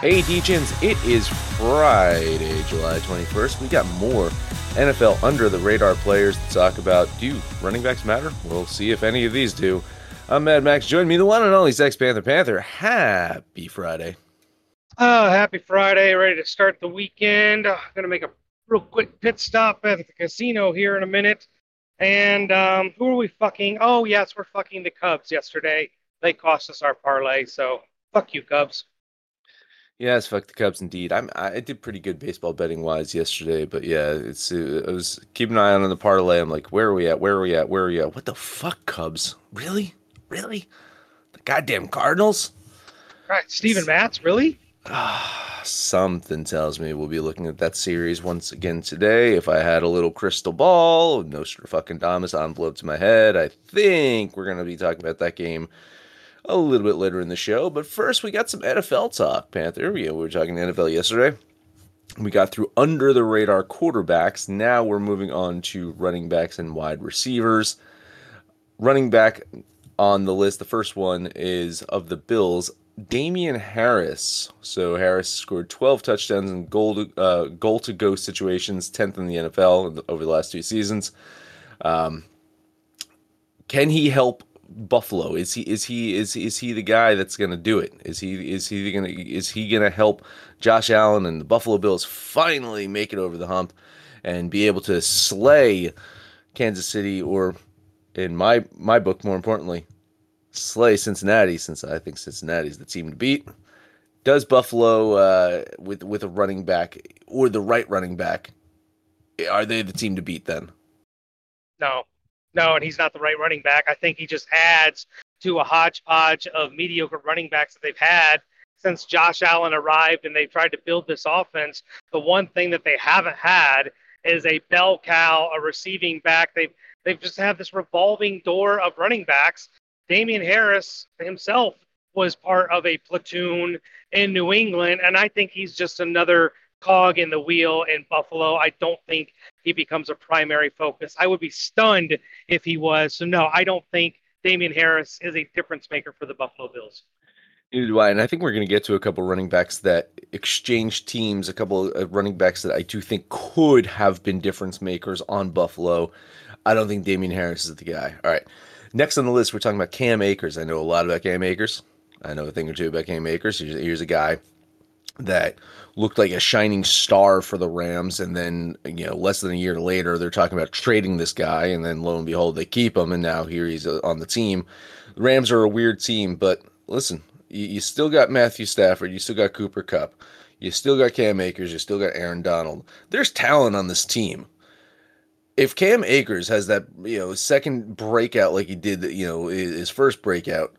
Hey, Degens, it is Friday, July 21st. We got more NFL under the radar players to talk about. Do running backs matter? We'll see if any of these do. I'm Mad Max. Join me, the one and only Sex Panther Panther. Happy Friday. Oh, happy Friday. Ready to start the weekend. I'm going to make a real quick pit stop at the casino here in a minute. And um, who are we fucking? Oh, yes, we're fucking the Cubs yesterday. They cost us our parlay, so fuck you, Cubs. Yes, fuck the Cubs indeed. I'm I did pretty good baseball betting wise yesterday, but yeah, it's uh, I was keeping an eye on the parlay. I'm like, where are we at? Where are we at? Where are we at? What the fuck, Cubs? Really? Really? The goddamn Cardinals? Right, Steven Matz, really? Ah, something tells me we'll be looking at that series once again today. If I had a little crystal ball, no fucking Damas envelope to my head, I think we're gonna be talking about that game a little bit later in the show. But first, we got some NFL talk, Panther. We, we were talking NFL yesterday. We got through under the radar quarterbacks. Now we're moving on to running backs and wide receivers. Running back on the list, the first one is of the Bills, Damien Harris. So Harris scored 12 touchdowns in goal to, uh, goal to go situations, 10th in the NFL over the last two seasons. Um, can he help Buffalo? Is he is he is is he the guy that's going to do it? Is he is he going to is he going to help Josh Allen and the Buffalo Bills finally make it over the hump and be able to slay Kansas City or in my my book more importantly slay Cincinnati since I think Cincinnati is the team to beat. Does Buffalo uh, with with a running back or the right running back are they the team to beat then? No, no, and he's not the right running back. I think he just adds to a hodgepodge of mediocre running backs that they've had since Josh Allen arrived and they've tried to build this offense. The one thing that they haven't had is a bell cow, a receiving back. They've they've just had this revolving door of running backs. Damien Harris himself was part of a platoon in New England, and I think he's just another cog in the wheel in Buffalo. I don't think he becomes a primary focus. I would be stunned if he was. So, no, I don't think Damien Harris is a difference maker for the Buffalo Bills. Neither do I. And I think we're going to get to a couple running backs that exchange teams, a couple of running backs that I do think could have been difference makers on Buffalo. I don't think Damien Harris is the guy. All right. Next on the list, we're talking about Cam Akers. I know a lot about Cam Akers. I know a thing or two about Cam Akers. Here's a guy that looked like a shining star for the Rams, and then you know less than a year later they're talking about trading this guy, and then lo and behold they keep him, and now here he's uh, on the team. The Rams are a weird team, but listen, you, you still got Matthew Stafford, you still got Cooper Kupp, you still got Cam Akers, you still got Aaron Donald. There's talent on this team. If Cam Akers has that you know second breakout like he did, you know his first breakout,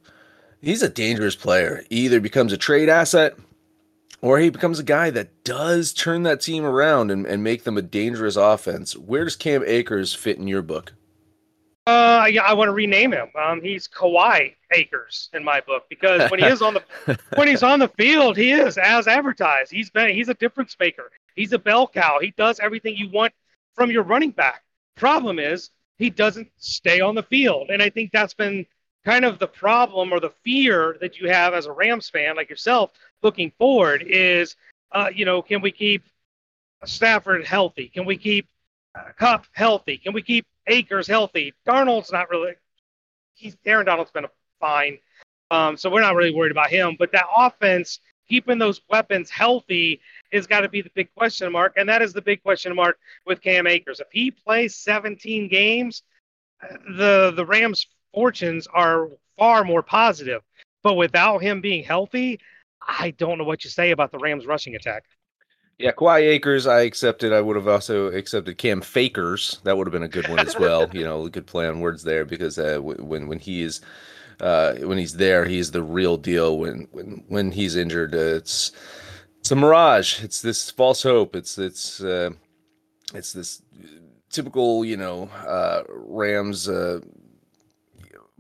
he's a dangerous player. He either becomes a trade asset or he becomes a guy that does turn that team around and, and make them a dangerous offense. Where does Cam Akers fit in your book? Uh, yeah, I want to rename him. Um, he's Kawhi Akers in my book because when he is on the when he's on the field, he is as advertised. He's been he's a difference maker. He's a bell cow. He does everything you want from your running back. Problem is he doesn't stay on the field, and I think that's been kind of the problem or the fear that you have as a Rams fan like yourself looking forward is, uh, you know, can we keep Stafford healthy? Can we keep uh, Kupp healthy? Can we keep Akers healthy? Darnold's not really. He's Aaron Donald's been fine, um, so we're not really worried about him. But that offense, keeping those weapons healthy is got to be the big question mark, and that is the big question mark with Cam Akers. If he plays 17 games, the the Rams' fortunes are far more positive. But without him being healthy, I don't know what you say about the Rams' rushing attack. Yeah, Kawhi Akers, I accepted. I would have also accepted Cam Fakers. That would have been a good one as well. you know, a good play on words there because uh, when when he is uh, when he's there, he's the real deal. When when when he's injured, uh, it's it's a mirage. It's this false hope. It's it's uh, it's this typical, you know, uh, Rams uh,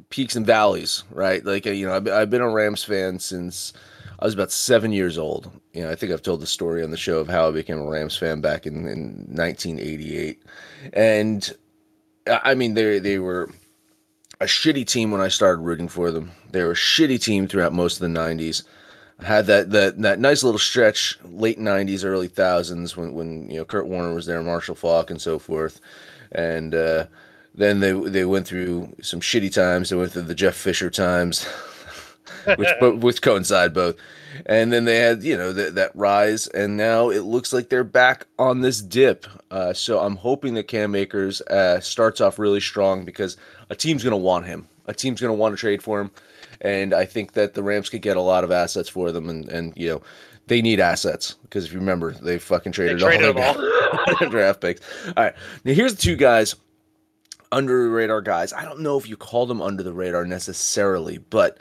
peaks and valleys, right? Like you know, I've, I've been a Rams fan since I was about seven years old. You know, I think I've told the story on the show of how I became a Rams fan back in, in 1988. And I mean, they they were a shitty team when I started rooting for them. They were a shitty team throughout most of the 90s. had that, that that nice little stretch, late 90s, early thousands, when when you know Kurt Warner was there, Marshall Faulk, and so forth. And uh, then they they went through some shitty times. They went through the Jeff Fisher times. which which coincide both. And then they had you know that that rise, and now it looks like they're back on this dip. Uh, so I'm hoping that Cam Akers uh, starts off really strong because a team's going to want him. A team's going to want to trade for him, and I think that the Rams could get a lot of assets for them, and and you know they need assets because if you remember, they fucking traded, they traded all their draft picks. All right, now here's the two guys under the radar guys. I don't know if you call them under the radar necessarily, but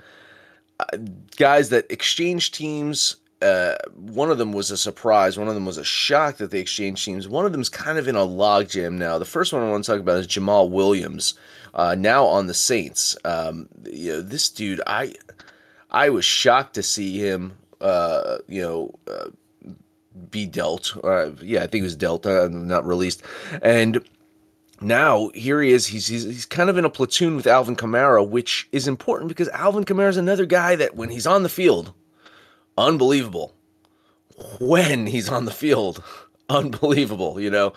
guys that exchange teams. Uh, one of them was a surprise. One of them was a shock that they exchanged teams. One of them's kind of in a logjam now. The first one I want to talk about is Jamaal Williams, uh, now on the Saints. Um, you know, this dude, I, I was shocked to see him. Uh, you know, uh, be dealt. Uh, yeah, I think it was dealt, uh, not released, and now here he is. He's, he's he's kind of in a platoon with Alvin Kamara, which is important because Alvin Kamara is another guy that when he's on the field, unbelievable. When he's on the field, unbelievable. You know,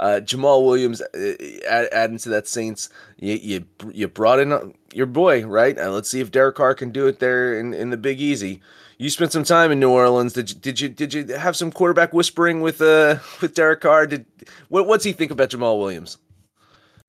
uh, Jamaal Williams uh, add, adding to that Saints. You, you you brought in uh, your boy, right? Uh, let's see if Derek Carr can do it there in, in the Big Easy. You spent some time in New Orleans. Did you, did you did you have some quarterback whispering with uh with Derek Carr? Did what what's he think about Jamaal Williams?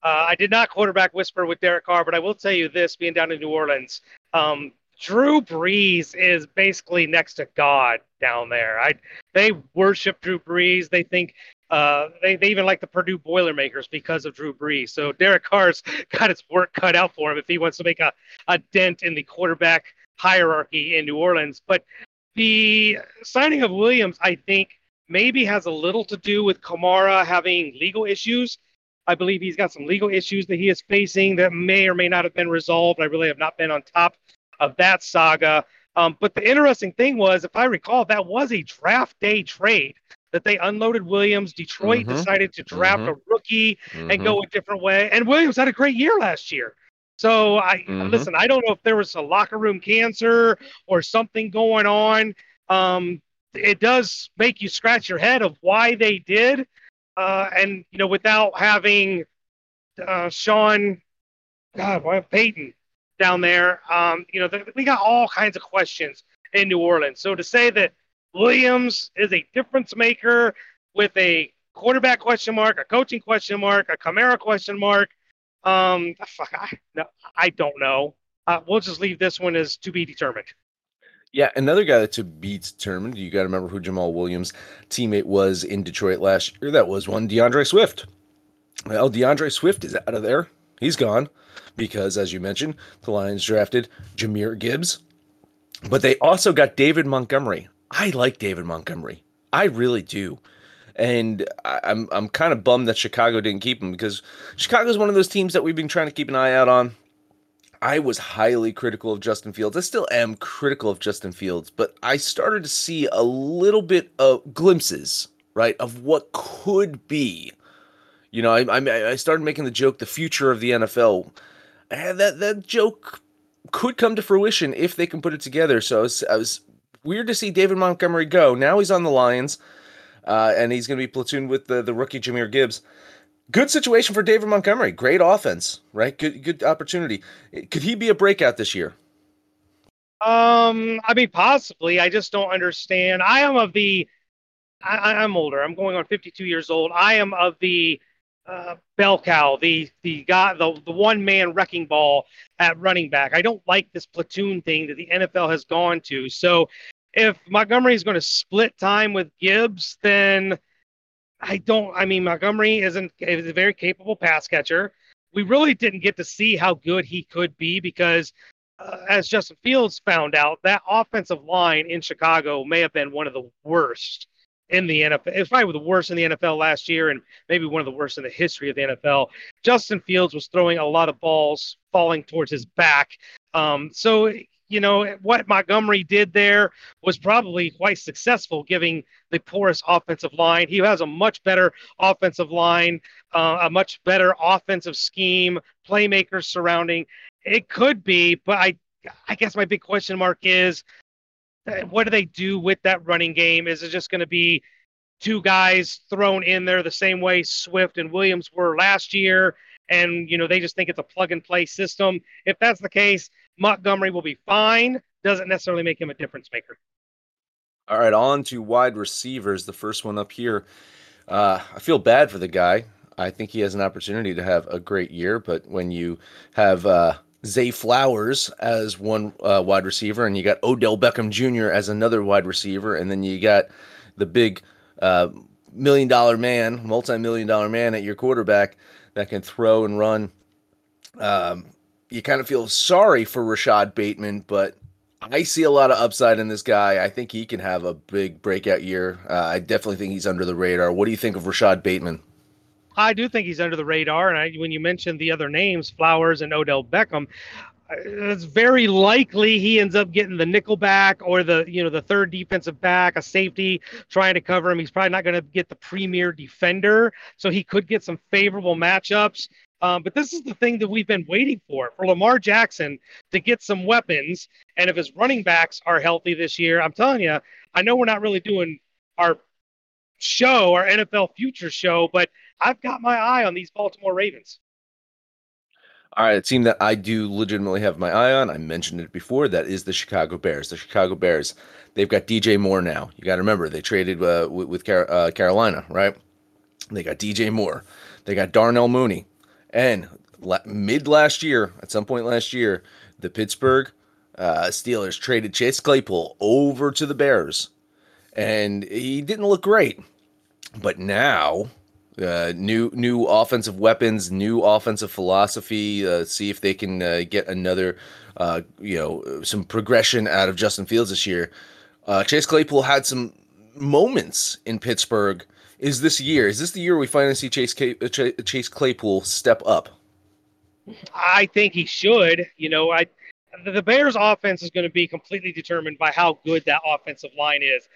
Uh, I did not quarterback whisper with Derek Carr, but I will tell you this: being down in New Orleans, um, Drew Brees is basically next to God down there. I they worship Drew Brees. They think uh, they they even like the Purdue Boilermakers because of Drew Brees. So Derek Carr's got his work cut out for him if he wants to make a, a dent in the quarterback hierarchy in New Orleans. But the signing of Williams, I think, maybe has a little to do with Kamara having legal issues. I believe he's got some legal issues that he is facing that may or may not have been resolved. I really have not been on top of that saga. Um, but the interesting thing was, if I recall, that was a draft day trade that they unloaded Williams. Detroit mm-hmm. decided to draft mm-hmm. a rookie mm-hmm. and go mm-hmm. a different way. And Williams had a great year last year. So I mm-hmm. listen. I don't know if there was a locker room cancer or something going on. Um, it does make you scratch your head of why they did. Uh, and you know, without having uh, Sean, God, why Payton down there, um, you know, the, we got all kinds of questions in New Orleans. So to say that Williams is a difference maker with a quarterback question mark, a coaching question mark, a Kamara question mark, um, fuck, I, no, I don't know. Uh, we'll just leave this one as to be determined. Yeah, another guy to be determined. You got to remember who Jamaal Williams' teammate was in Detroit last year. That was one D'Andre Swift. Well, D'Andre Swift is out of there. He's gone because, as you mentioned, the Lions drafted Jahmyr Gibbs, but they also got David Montgomery. I like David Montgomery. I really do. And I'm I'm kind of bummed that Chicago didn't keep him because Chicago is one of those teams that we've been trying to keep an eye out on. I was highly critical of Justin Fields. I still am critical of Justin Fields, but I started to see a little bit of glimpses, right, of what could be. You know, I, I, I started making the joke, the future of the NFL. And that that joke could come to fruition if they can put it together. So I was, I was weird to see David Montgomery go. Now he's on the Lions, uh, and he's going to be platooned with the, the rookie Jahmyr Gibbs good situation for David Montgomery. Great offense, right? Good good opportunity. Could he be a breakout this year? Um, I mean, possibly. I just don't understand. I am of the I, am older. I'm going on 52 years old. I am of the uh, bell cow, the the guy, the the one man wrecking ball at running back. I don't like this platoon thing that the NFL has gone to. So if Montgomery is going to split time with Gibbs, then I don't. I mean, Montgomery isn't is a very capable pass catcher. We really didn't get to see how good he could be because, uh, as Justin Fields found out, that offensive line in Chicago may have been one of the worst in the NFL. It was probably the worst in the NFL last year, and maybe one of the worst in the history of the NFL. Justin Fields was throwing a lot of balls falling towards his back. Um, so you know, what Montgomery did there was probably quite successful, giving the porous offensive line. He has a much better offensive line, uh, a much better offensive scheme, playmakers surrounding. It could be, but I, I guess my big question mark is, uh, what do they do with that running game? Is it just going to be two guys thrown in there the same way Swift and Williams were last year? and you know they just think it's a plug and play system. If that's the case, Montgomery will be fine. Doesn't necessarily make him a difference maker. All right, on to wide receivers. The first one up here. Uh, I feel bad for the guy. I think he has an opportunity to have a great year, but when you have uh, Zay Flowers as one uh, wide receiver, and you got Odell Beckham Jr. as another wide receiver, and then you got the big uh, million dollar man, multi million dollar man at your quarterback that can throw and run. Um, you kind of feel sorry for Rashod Bateman, but I see a lot of upside in this guy. I think he can have a big breakout year. Uh, I definitely think he's under the radar. What do you think of Rashod Bateman? I do think he's under the radar. And I, when you mentioned the other names, Flowers and Odell Beckham, uh, it's very likely he ends up getting the nickel back or the you know the third defensive back, a safety trying to cover him. He's probably not going to get the premier defender, so he could get some favorable matchups. Um, but this is the thing that we've been waiting for for Lamar Jackson to get some weapons. And if his running backs are healthy this year, I'm telling you, I know we're not really doing our show, our NFL future show, but I've got my eye on these Baltimore Ravens. All right, a team that I do legitimately have my eye on. I mentioned it before. That is the Chicago Bears. The Chicago Bears. They've got DJ Moore now. You got to remember they traded uh, with, with Car- uh, Carolina, right? They got DJ Moore. They got Darnell Mooney. And la- mid last year, at some point last year, the Pittsburgh uh, Steelers traded Chase Claypool over to the Bears, and he didn't look great. But now, uh, new new offensive weapons, new offensive philosophy. Uh, see if they can uh, get another, uh, you know, some progression out of Justin Fields this year. Uh, Chase Claypool had some moments in Pittsburgh is this year? Is this the year we finally see Chase uh, Chase Claypool step up? I think he should. You know, I the Bears' offense is going to be completely determined by how good that offensive line is.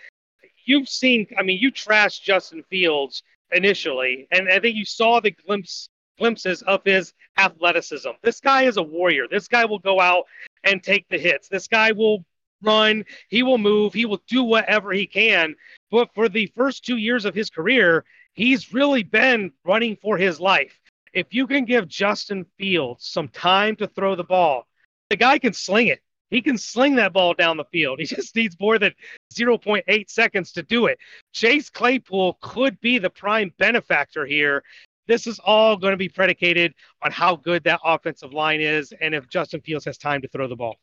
You've seen, I mean, you trashed Justin Fields initially, and I think you saw the glimpse glimpses of his athleticism. This guy is a warrior. This guy will go out and take the hits. This guy will run. He will move. He will do whatever he can. But for the first two years of his career, he's really been running for his life. If you can give Justin Fields some time to throw the ball, the guy can sling it. He can sling that ball down the field. He just needs more than 0.8 seconds to do it. Chase Claypool could be the prime benefactor here. This is all going to be predicated on how good that offensive line is and if Justin Fields has time to throw the ball.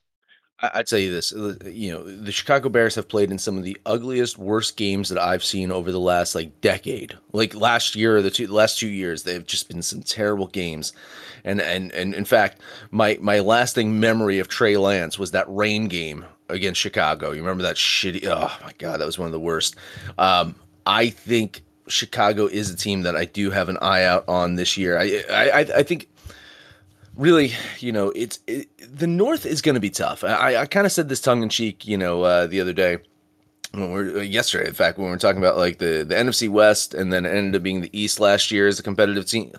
I, I tell you this, uh, you know, the Chicago Bears have played in some of the ugliest, worst games that I've seen over the last like decade. Like last year, the two the last two years, they've just been some terrible games. And and and in fact, my my lasting memory of Trey Lance was that rain game against Chicago. You remember that shitty? Oh my god, that was one of the worst. Um, I think Chicago is a team that I do have an eye out on this year. I I I think really, you know, it's it, the North is going to be tough. I, I kind of said this tongue in cheek, you know, uh, the other day when we're uh, yesterday, in fact, when we were talking about like the the NFC West, and then ended up being the East last year as a competitive team.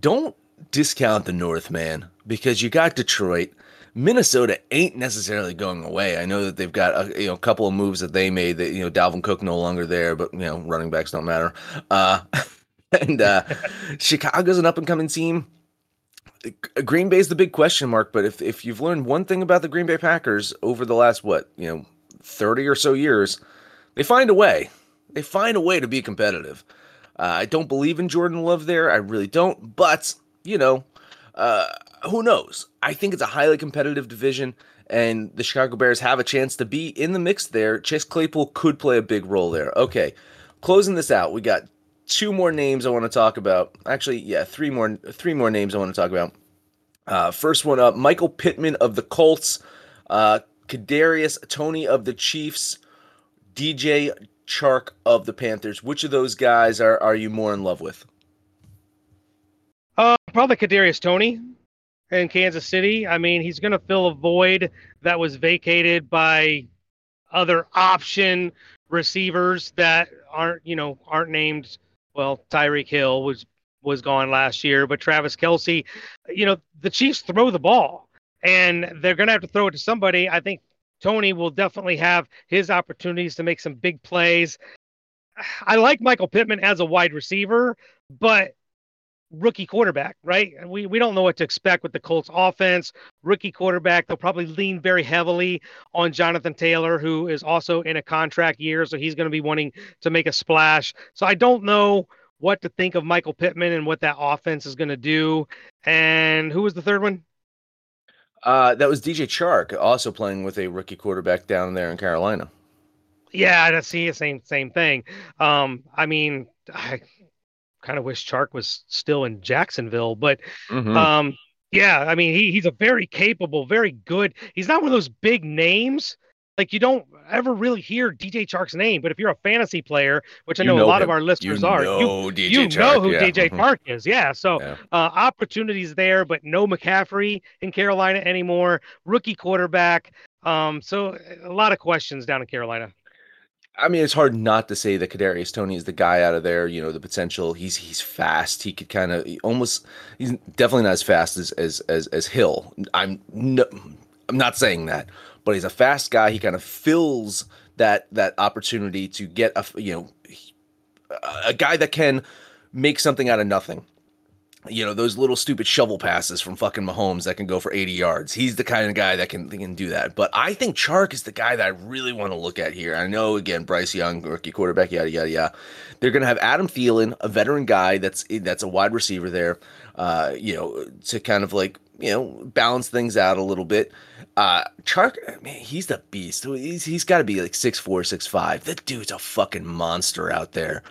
Don't discount the North, man, because you got Detroit. Minnesota ain't necessarily going away. I know that they've got a you know couple of moves that they made that you know Dalvin Cook no longer there, but you know running backs don't matter. Uh, and uh, Chicago's an up and coming team. Green Bay is the big question mark, but if if you've learned one thing about the Green Bay Packers over the last what, you know, 30 or so years, they find a way. They find a way to be competitive. Uh, I don't believe in Jordan Love there. I really don't. But you know, uh, who knows? I think it's a highly competitive division, and the Chicago Bears have a chance to be in the mix there. Chase Claypool could play a big role there. Okay, closing this out, we got two more names I want to talk about. Actually, yeah, three more three more names I want to talk about. Uh, first one up, Michael Pittman of the Colts, uh, Kadarius Toney of the Chiefs, DJ Chark of the Panthers. Which of those guys are are you more in love with? Uh, probably Kadarius Toney in Kansas City. I mean, he's going to fill a void that was vacated by other option receivers that aren't, you know, aren't named. Well, Tyreek Hill was was gone last year, but Travis Kelce, you know, the Chiefs throw the ball and they're going to have to throw it to somebody. I think Toney will definitely have his opportunities to make some big plays. I like Michael Pittman as a wide receiver, but rookie quarterback, right? We we don't know what to expect with the Colts offense. Rookie quarterback, they'll probably lean very heavily on Jonathan Taylor, who is also in a contract year, so he's going to be wanting to make a splash. So I don't know what to think of Michael Pittman and what that offense is going to do. And who was the third one? Uh, that was DJ Chark, also playing with a rookie quarterback down there in Carolina. Yeah, that's the same same thing. Um, I mean, I kind of wish Chark was still in Jacksonville, but mm-hmm. um, yeah, I mean, he, he's a very capable, very good. He's not one of those big names. Like you don't ever really hear DJ Chark's name, but if you're a fantasy player, which I know, know a lot him. of our listeners you are, know you, you Chark, know who yeah. DJ mm-hmm. Chark is. Yeah. So yeah. Uh, opportunities there, but no McCaffrey in Carolina anymore. Rookie quarterback. Um, so a lot of questions down in Carolina. I mean, it's hard not to say that Kadarius Toney is the guy out of there. You know, the potential. He's he's fast. He could kind of almost. He's definitely not as fast as as as, as Hill. I'm no, I'm not saying that, but he's a fast guy. He kind of fills that that opportunity to get a you know a guy that can make something out of nothing you know those little stupid shovel passes from fucking Mahomes that can go for 80 yards. He's the kind of guy that can can do that. But I think Chark is the guy that I really want to look at here. I know again Bryce Young, rookie quarterback, yada yada yada. They're gonna have Adam Thielen, a veteran guy that's that's a wide receiver there. Uh, you know to kind of like you know balance things out a little bit. Uh, Chark, man, he's the beast. He's he's got to be like six four, six five. That dude's a fucking monster out there.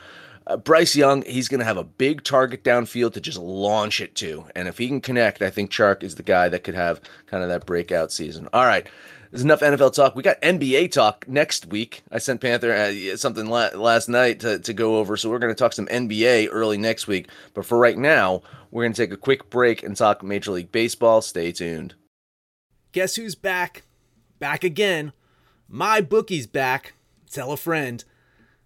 Uh, Bryce Young, he's going to have a big target downfield to just launch it to. And if he can connect, I think Chark is the guy that could have kind of that breakout season. All right. There's enough NFL talk. We got NBA talk next week. I sent Panther uh, something la- last night to, to go over. So we're going to talk some NBA early next week. But for right now, we're going to take a quick break and talk Major League Baseball. Stay tuned. Guess who's back? Back again. My bookie's back. Tell a friend.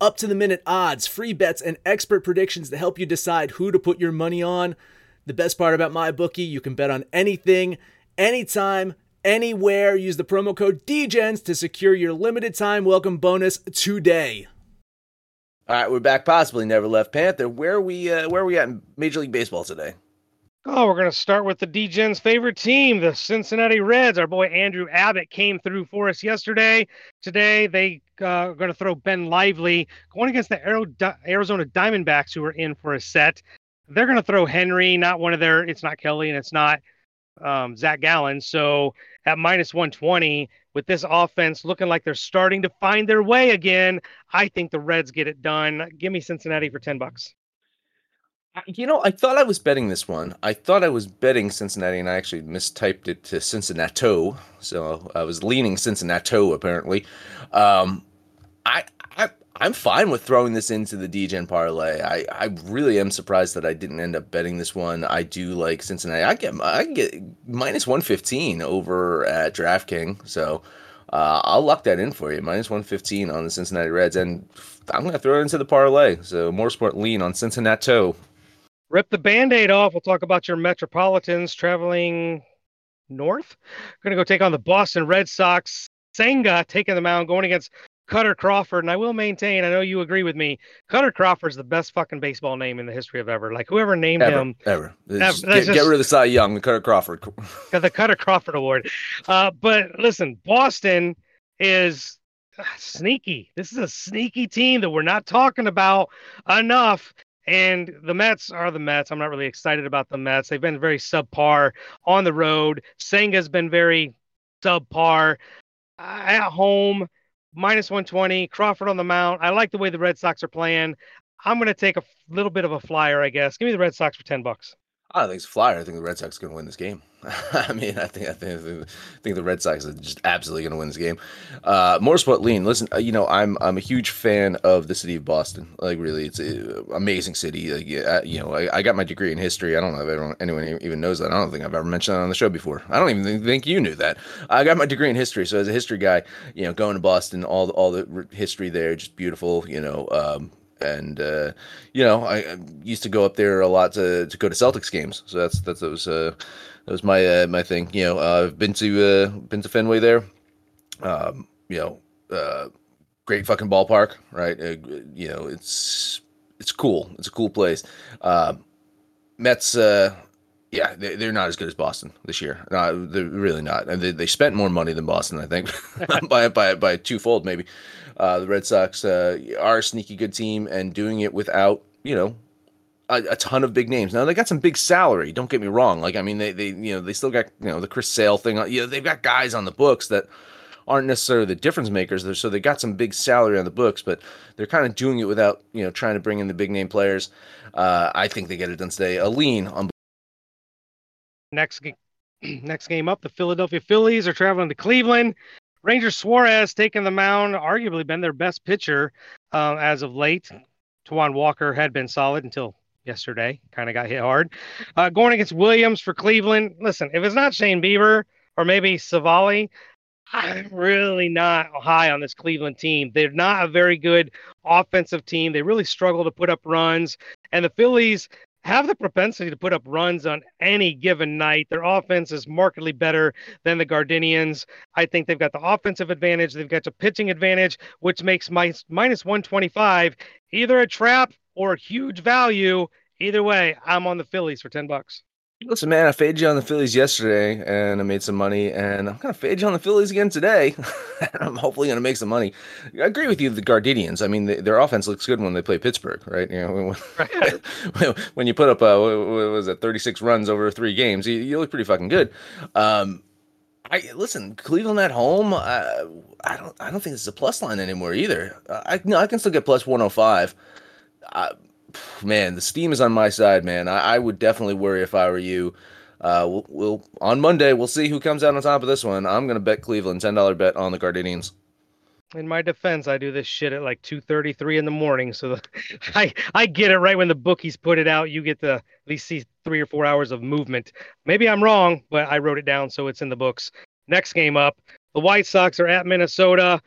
up to the minute odds, free bets, and expert predictions to help you decide who to put your money on. The best part about my bookie, you can bet on anything, anytime, anywhere. Use the promo code DGENS to secure your limited time welcome bonus today. All right, we're back. Possibly never left Panther. Where we? Uh, where are we at in Major League Baseball today? Oh, we're going to start with the DGen's favorite team, the Cincinnati Reds. Our boy Andrew Abbott came through for us yesterday. Today, they uh, are going to throw Ben Lively going against the Arizona Diamondbacks, who are in for a set. They're going to throw Henry, not one of their, it's not Kelly and it's not um, Zac Gallen. So at minus 120, with this offense looking like they're starting to find their way again, I think the Reds get it done. Give me Cincinnati for 10 bucks. You know, I thought I was betting this one. I thought I was betting Cincinnati, and I actually mistyped it to Cincinnati. So I was leaning Cincinnati, apparently. Um, I, I, I'm fine with throwing this into the DGen parlay. I, I really am surprised that I didn't end up betting this one. I do like Cincinnati. I get I get minus 115 over at DraftKings. So uh, I'll lock that in for you. Minus 115 on the Cincinnati Reds. And I'm going to throw it into the parlay. So more sport lean on Cincinnati. Rip the band aid off. We'll talk about your Metropolitans traveling north. Going to go take on the Boston Red Sox. Senga taking the mound, going against Kutter Crawford. And I will maintain, I know you agree with me, Kutter Crawford's the best fucking baseball name in the history of ever. Like whoever named ever, him. Ever. ever. Just get, get, rid of the Cy Young, the Kutter Crawford. Got the Kutter Crawford Award. Uh, but listen, Boston is sneaky. This is a sneaky team that we're not talking about enough. And the Mets are the Mets. I'm not really excited about the Mets. They've been very subpar on the road. Senga's been very subpar at home. Minus 120. Crawford on the mound. I like the way the Red Sox are playing. I'm going to take a little bit of a flyer, I guess. Give me the Red Sox for 10 bucks. I don't think it's a flyer. I think the Red Sox are going to win this game. I mean, I think I think I think the Red Sox are just absolutely going to win this game. Uh, more sport lean. Listen, uh, you know, I'm I'm a huge fan of the city of Boston. Like, really, it's an amazing city. Like, you know, I, I, got my degree in history. I don't know if everyone, anyone even knows that. I don't think I've ever mentioned that on the show before. I don't even think, think you knew that. I got my degree in history, so as a history guy, you know, going to Boston, all the, all the history there, just beautiful. You know, um, and uh, you know I, I, used to go up there a lot to, to go to Celtics games. So that's that's that was uh, that was my uh, my thing. You know, uh, I've been to uh, been to Fenway there. Um, you know, uh, great fucking ballpark, right? you know, it's it's cool. It's a cool place. Mets. Yeah, they, are not as good as Boston this year. No, they're really not. And they, they spent more money than Boston, I think, by by by twofold maybe. Uh, the Red Sox uh, are a sneaky good team and doing it without, you know, a, a, ton of big names. Now they got some big salary. Don't get me wrong. Like I mean, they they you know they still got you know the Chris Sale thing. You know they've got guys on the books that aren't necessarily the difference makers. So they got some big salary on the books, but they're kind of doing it without you know trying to bring in the big name players. Uh, I think they get it done today. A lean on. Next, next game up, the Philadelphia Phillies are traveling to Cleveland. Ranger Suarez taking the mound, arguably been their best pitcher uh, as of late. Taijuan Walker had been solid until yesterday, kind of got hit hard. Uh, going against Williams for Cleveland. Listen, if it's not Shane Bieber or maybe Civale, I'm really not high on this Cleveland team. They're not a very good offensive team. They really struggle to put up runs. And the Phillies, have the propensity to put up runs on any given night. Their offense is markedly better than the Gardenians. I think they've got the offensive advantage, they've got the pitching advantage, which makes my minus 125 either a trap or a huge value. Either way, I'm on the Phillies for 10 bucks. Listen, man, I faded you on the Phillies yesterday and I made some money, and I'm going to fade you on the Phillies again today. I'm hopefully going to make some money. I agree with you, the Gardenians. I mean, they, their offense looks good when they play Pittsburgh, right? You know, when, when you put up, uh, what was it, 36 runs over three games, you, you look pretty fucking good. Um, I listen, Cleveland at home. Uh, I don't. I don't think it's a plus line anymore either. I no, I can still get plus 105. Uh, man, the steam is on my side, man. I, I would definitely worry if I were you. Uh, we'll, we'll, on Monday we'll see who comes out on top of this one. I'm gonna bet Cleveland ten dollar bet on the Gardenians. In my defense, I do this shit at like two thirty three in the morning, so the, I I get it right when the bookies put it out. You get to at least see three or four hours of movement. Maybe I'm wrong, but I wrote it down so it's in the books. Next game up, the White Sox are at Minnesota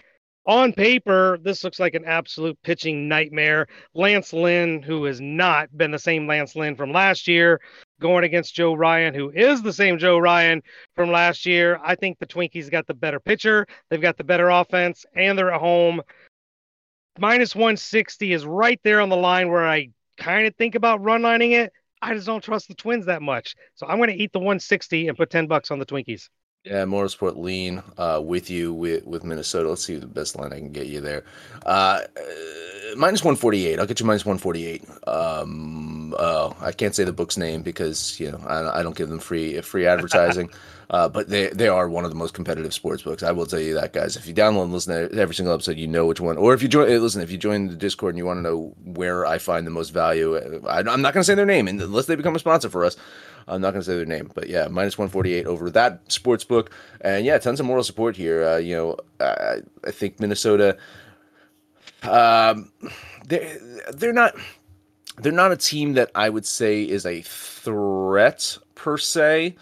on paper, this looks like an absolute pitching nightmare. Lance Lynn, who has not been the same Lance Lynn from last year, going against Joe Ryan, who is the same Joe Ryan from last year. I think the Twinkies got the better pitcher. They've got the better offense, and they're at home. Minus 160 is right there on the line where I kind of think about run lining it. I just don't trust the Twins that much. So I'm going to eat the 160 and put 10 bucks on the Twinkies. Yeah, Moral Support lean uh, with you with, with Minnesota. Let's see the best line I can get you there. Uh, uh, minus 148. I'll get you minus 148. Um, oh, I can't say the book's name because you know I, I don't give them free free advertising. uh, but they they are one of the most competitive sports books. I will tell you that, guys. If you download and listen to every single episode, you know which one. Or if you join, listen, if you join the Discord and you want to know where I find the most value, I, I'm not going to say their name unless they become a sponsor for us. I'm not going to say their name, but yeah, minus 148 over that sports book. And yeah, tons of moral support here. Uh, you know, I, I think Minnesota, um, they're, they're not. They're not a team that I would say is a threat per se,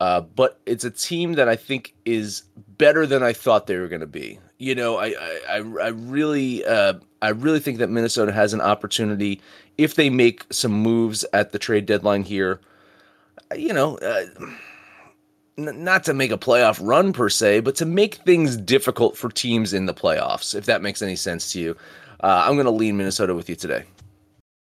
uh, but it's a team that I think is better than I thought they were going to be. You know, I I, I really uh, I really think that Minnesota has an opportunity if they make some moves at the trade deadline here you know, uh, n- not to make a playoff run per se, but to make things difficult for teams in the playoffs, if that makes any sense to you. Uh, I'm going to lean Minnesota with you today.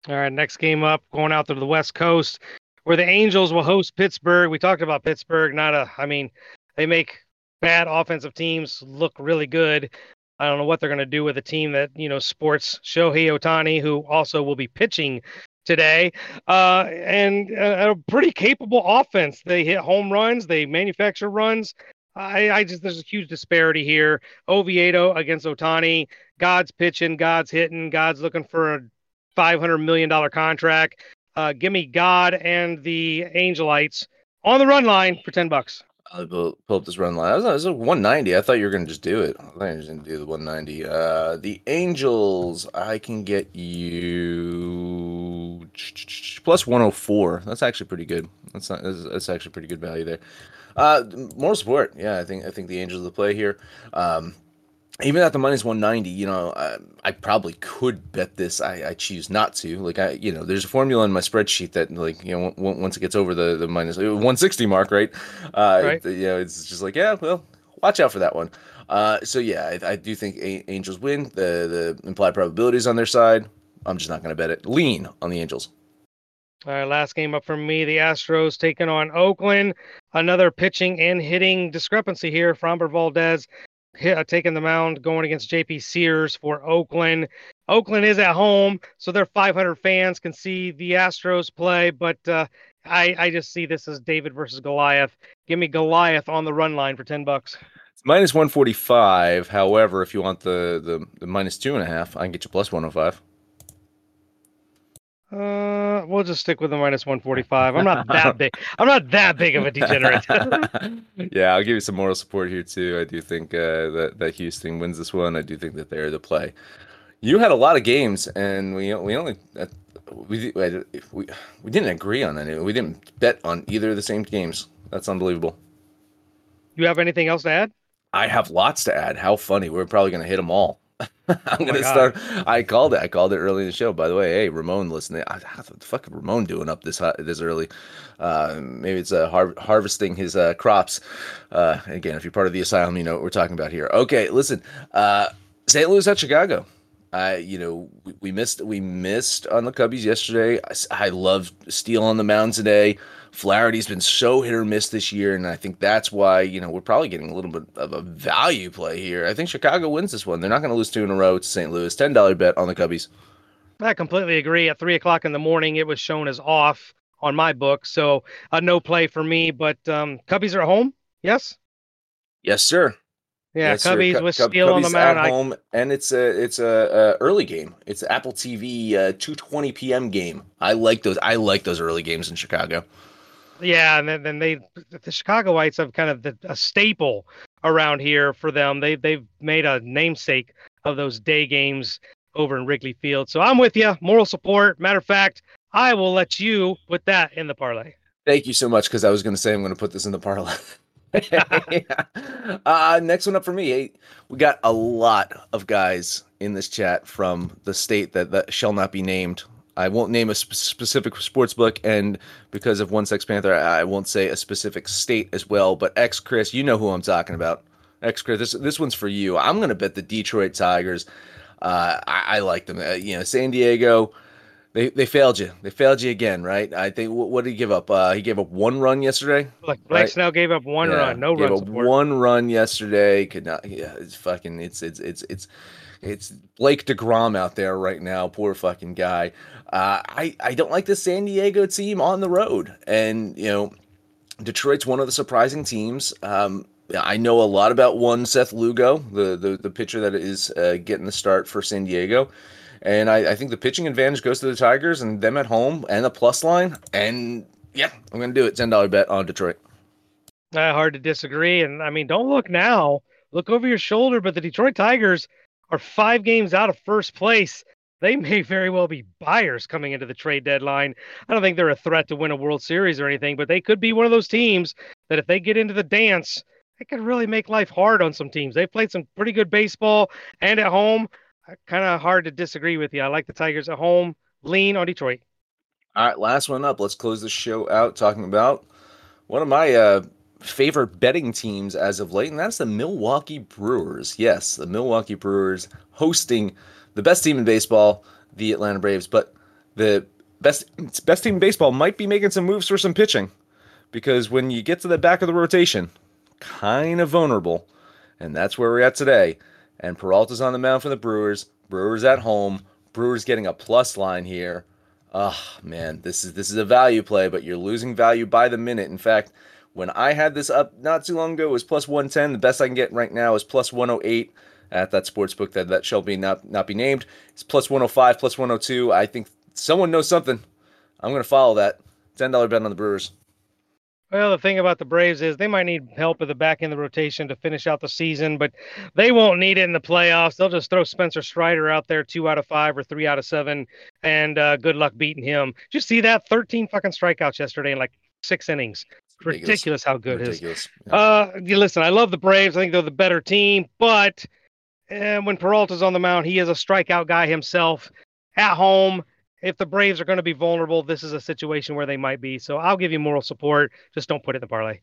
All right, next game up, going out to the West Coast, where the Angels will host Pittsburgh. We talked about Pittsburgh. Not a, I mean, they make bad offensive teams look really good. I don't know what they're going to do with a team that you know sports Shohei Ohtani, who also will be pitching today, uh, and a, a, pretty capable offense. They hit home runs, they manufacture runs. I, I just there's a huge disparity here. Oviedo against Ohtani, God's pitching, God's hitting, God's looking for a 500 million dollar contract. Uh, give me God and the Angelites on the run line for 10 bucks. I'll pull, pull up this run line. I was, was 190. I thought you were going to just do it. I thought you were going to do the 190. Uh, the Angels, I can get you plus 104. That's actually pretty good. That's not. That's, that's actually pretty good value there. Uh, more support. Yeah, I think I think the Angels will play here. Um, even at the minus 190 you know I, I, probably could bet this I, I choose not to like i you know there's a formula in my spreadsheet that like you know w- once it gets over the the uh, 160 mark right uh right. It, you know it's just like yeah well watch out for that one uh so yeah i, I do think a- angels win the the implied probabilities on their side i'm just not going to bet it lean on the angels all right, last game up for me. The Astros taking on Oakland. Another pitching and hitting discrepancy here. Framber Valdez hit, uh, taking the mound going against JP Sears for Oakland. Oakland is at home, so their 500 fans can see the Astros play, but uh, I, I just see this as David versus Goliath. Give me Goliath on the run line for 10 bucks. It's minus 145. However, if you want the, the, the minus two and a half, I can get you plus 105. Uh, we'll just stick with the minus 145. I'm not that big. I'm not that big of a degenerate. yeah, I'll give you some moral support here too. I do think uh, that that Houston wins this one. I do think that they're the play. You had a lot of games, and we we only uh, we we we didn't agree on any. We didn't bet on either of the same games. That's unbelievable. You have anything else to add? I have lots to add. How funny! We're probably going to hit them all. I'm oh gonna start. I called it. I called it early in the show. By the way, hey Ramon, listening. How the fuck is Ramon doing up this this early? Uh, maybe it's uh, har- harvesting his uh, crops. Uh, again, if you're part of the asylum, you know what we're talking about here. Okay, listen. Uh, St. Louis at Chicago. I, you know, we, we, missed we missed on the Cubbies yesterday. I, I love Steele on the mound today. Flaherty's been so hit or miss this year, and I think that's why you know we're probably getting a little bit of a value play here. I think Chicago wins this one. They're not going to lose two in a row to St. Louis. Ten dollar bet on the Cubbies. I completely agree. At three o'clock in the morning, it was shown as off on my book, so a uh, no play for me. But um, Cubbies are at home. Yes. Yes, sir. Yeah, yes, Cubbies with Cub- Steele on the mound. At home, I... and it's a it's a, a, early game. It's Apple TV uh, two twenty p.m. game. I like those. I like those early games in Chicago. Yeah, and then, then they the Chicago Whites have kind of the, a staple around here for them. They they've made a namesake of those day games over in Wrigley Field. So I'm with you. Moral support. Matter of fact, I will let you put that in the parlay. Thank you so much because I was going to say I'm going to put this in the parlay. yeah. uh, next one up for me. Hey, we got a lot of guys in this chat from the state that, that shall not be named I won't name a sp- specific sports book, and because of One Sex Panther, I won't say a specific state as well. But X Chris, you know who I'm talking about. X Chris, this this one's for you. I'm gonna bet the Detroit Tigers. Uh, I, I, like them. Uh, you know, San Diego. They they failed you. They failed you again, right? I think what, what did he give up? Uh, he gave up one run yesterday. Like Blake Right. Snell gave up one Yeah, run, no gave run up support. one run yesterday. Could not. Yeah, it's fucking. It's it's it's it's it's Blake Degrom out there right now. Poor fucking guy. Uh, I I don't like the San Diego team on the road, and you know, Detroit's one of the surprising teams. Um, I know a lot about one Seth Lugo, the the, the pitcher that is uh, getting the start for San Diego. And I, I think the pitching advantage goes to the Tigers and them at home and the plus line. And yeah, I'm going to do it. $10 bet on Detroit. Uh, hard to disagree. And I mean, don't look now. Look over your shoulder. But the Detroit Tigers are five games out of first place. They may very well be buyers coming into the trade deadline. I don't think they're a threat to win a World Series or anything, but they could be one of those teams that if they get into the dance, they could really make life hard on some teams. They've played some pretty good baseball and at home. Kind of hard to disagree with you. I like the Tigers at home. Lean on Detroit. All right, last one up. Let's close the show out talking about one of my uh, favorite betting teams as of late, and that's the Milwaukee Brewers. Yes, the Milwaukee Brewers hosting the best team in baseball, the Atlanta Braves, but the best best team in baseball might be making some moves for some pitching because when you get to the back of the rotation, kind of vulnerable, and that's where we're at today. And Peralta's on the mound for the Brewers. Brewers at home. Brewers getting a plus line here. Oh man, this is this is a value play, but you're losing value by the minute. In fact, when I had this up not too long ago, it was plus 110. The best I can get right now is plus 108 at that sports book that that shall be not not be named. It's plus 105, plus 102. I think someone knows something. I'm gonna follow that. Ten dollar bet on the Brewers. Well, the thing about the Braves is they might need help at the back end of the rotation to finish out the season, but they won't need it in the playoffs. They'll just throw Spencer Strider out there, two out of five or three out of seven, and uh, good luck beating him. Did you see that? 13 fucking strikeouts yesterday in like six innings. Ridiculous. Ridiculous, how good. Ridiculous. Yeah. Uh, you listen, I love the Braves. I think they're the better team, but uh, when Peralta's on the mound, he is a strikeout guy himself. At home, if the Braves are going to be vulnerable, this is a situation where they might be. So I'll give you moral support. Just don't put it in the parlay.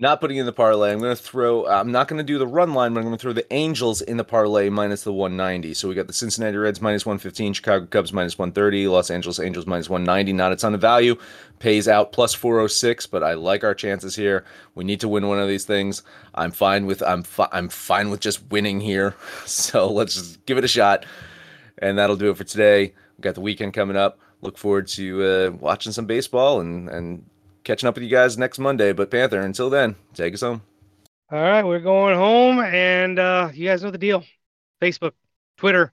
Not putting in the parlay. I'm going to throw. I'm not going to do the run line, but I'm going to throw the Angels in the parlay minus the 190. So we got the Cincinnati Reds minus 115, Chicago Cubs minus 130, Los Angeles Angels minus 190. Not a ton of value. Pays out plus 406, but I like our chances here. We need to win one of these things. I'm fine with. I'm. Fi- I'm fine with just winning here. So let's just give it a shot, and that'll do it for today. We got the weekend coming up. Look forward to uh, watching some baseball and and catching up with you guys next Monday. But Panther, until then, take us home. All right, we're going home, and uh, you guys know the deal. Facebook, Twitter,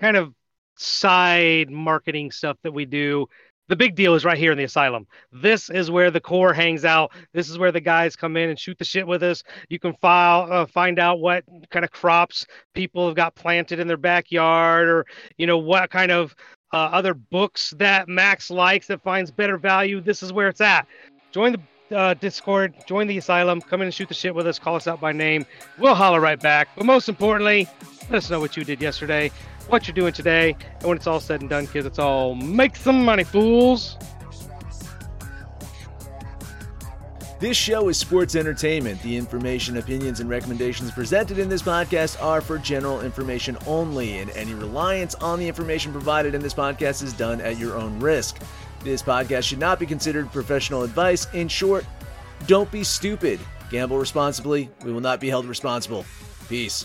kind of side marketing stuff that we do. The big deal is right here in the asylum. This is where the core hangs out. This is where the guys come in and shoot the shit with us. You can file, uh, find out what kind of crops people have got planted in their backyard, or you know what kind of uh, other books that Max likes that finds better value. This is where it's at. Join the uh, Discord, join the asylum, come in and shoot the shit with us, call us out by name. We'll holler right back. But most importantly, let us know what you did yesterday, what you're doing today, and when it's all said and done, kids, it's all make some money, fools. This show is sports entertainment. The information, opinions, and recommendations presented in this podcast are for general information only, and any reliance on the information provided in this podcast is done at your own risk. This podcast should not be considered professional advice. In short, don't be stupid. Gamble responsibly. We will not be held responsible. Peace.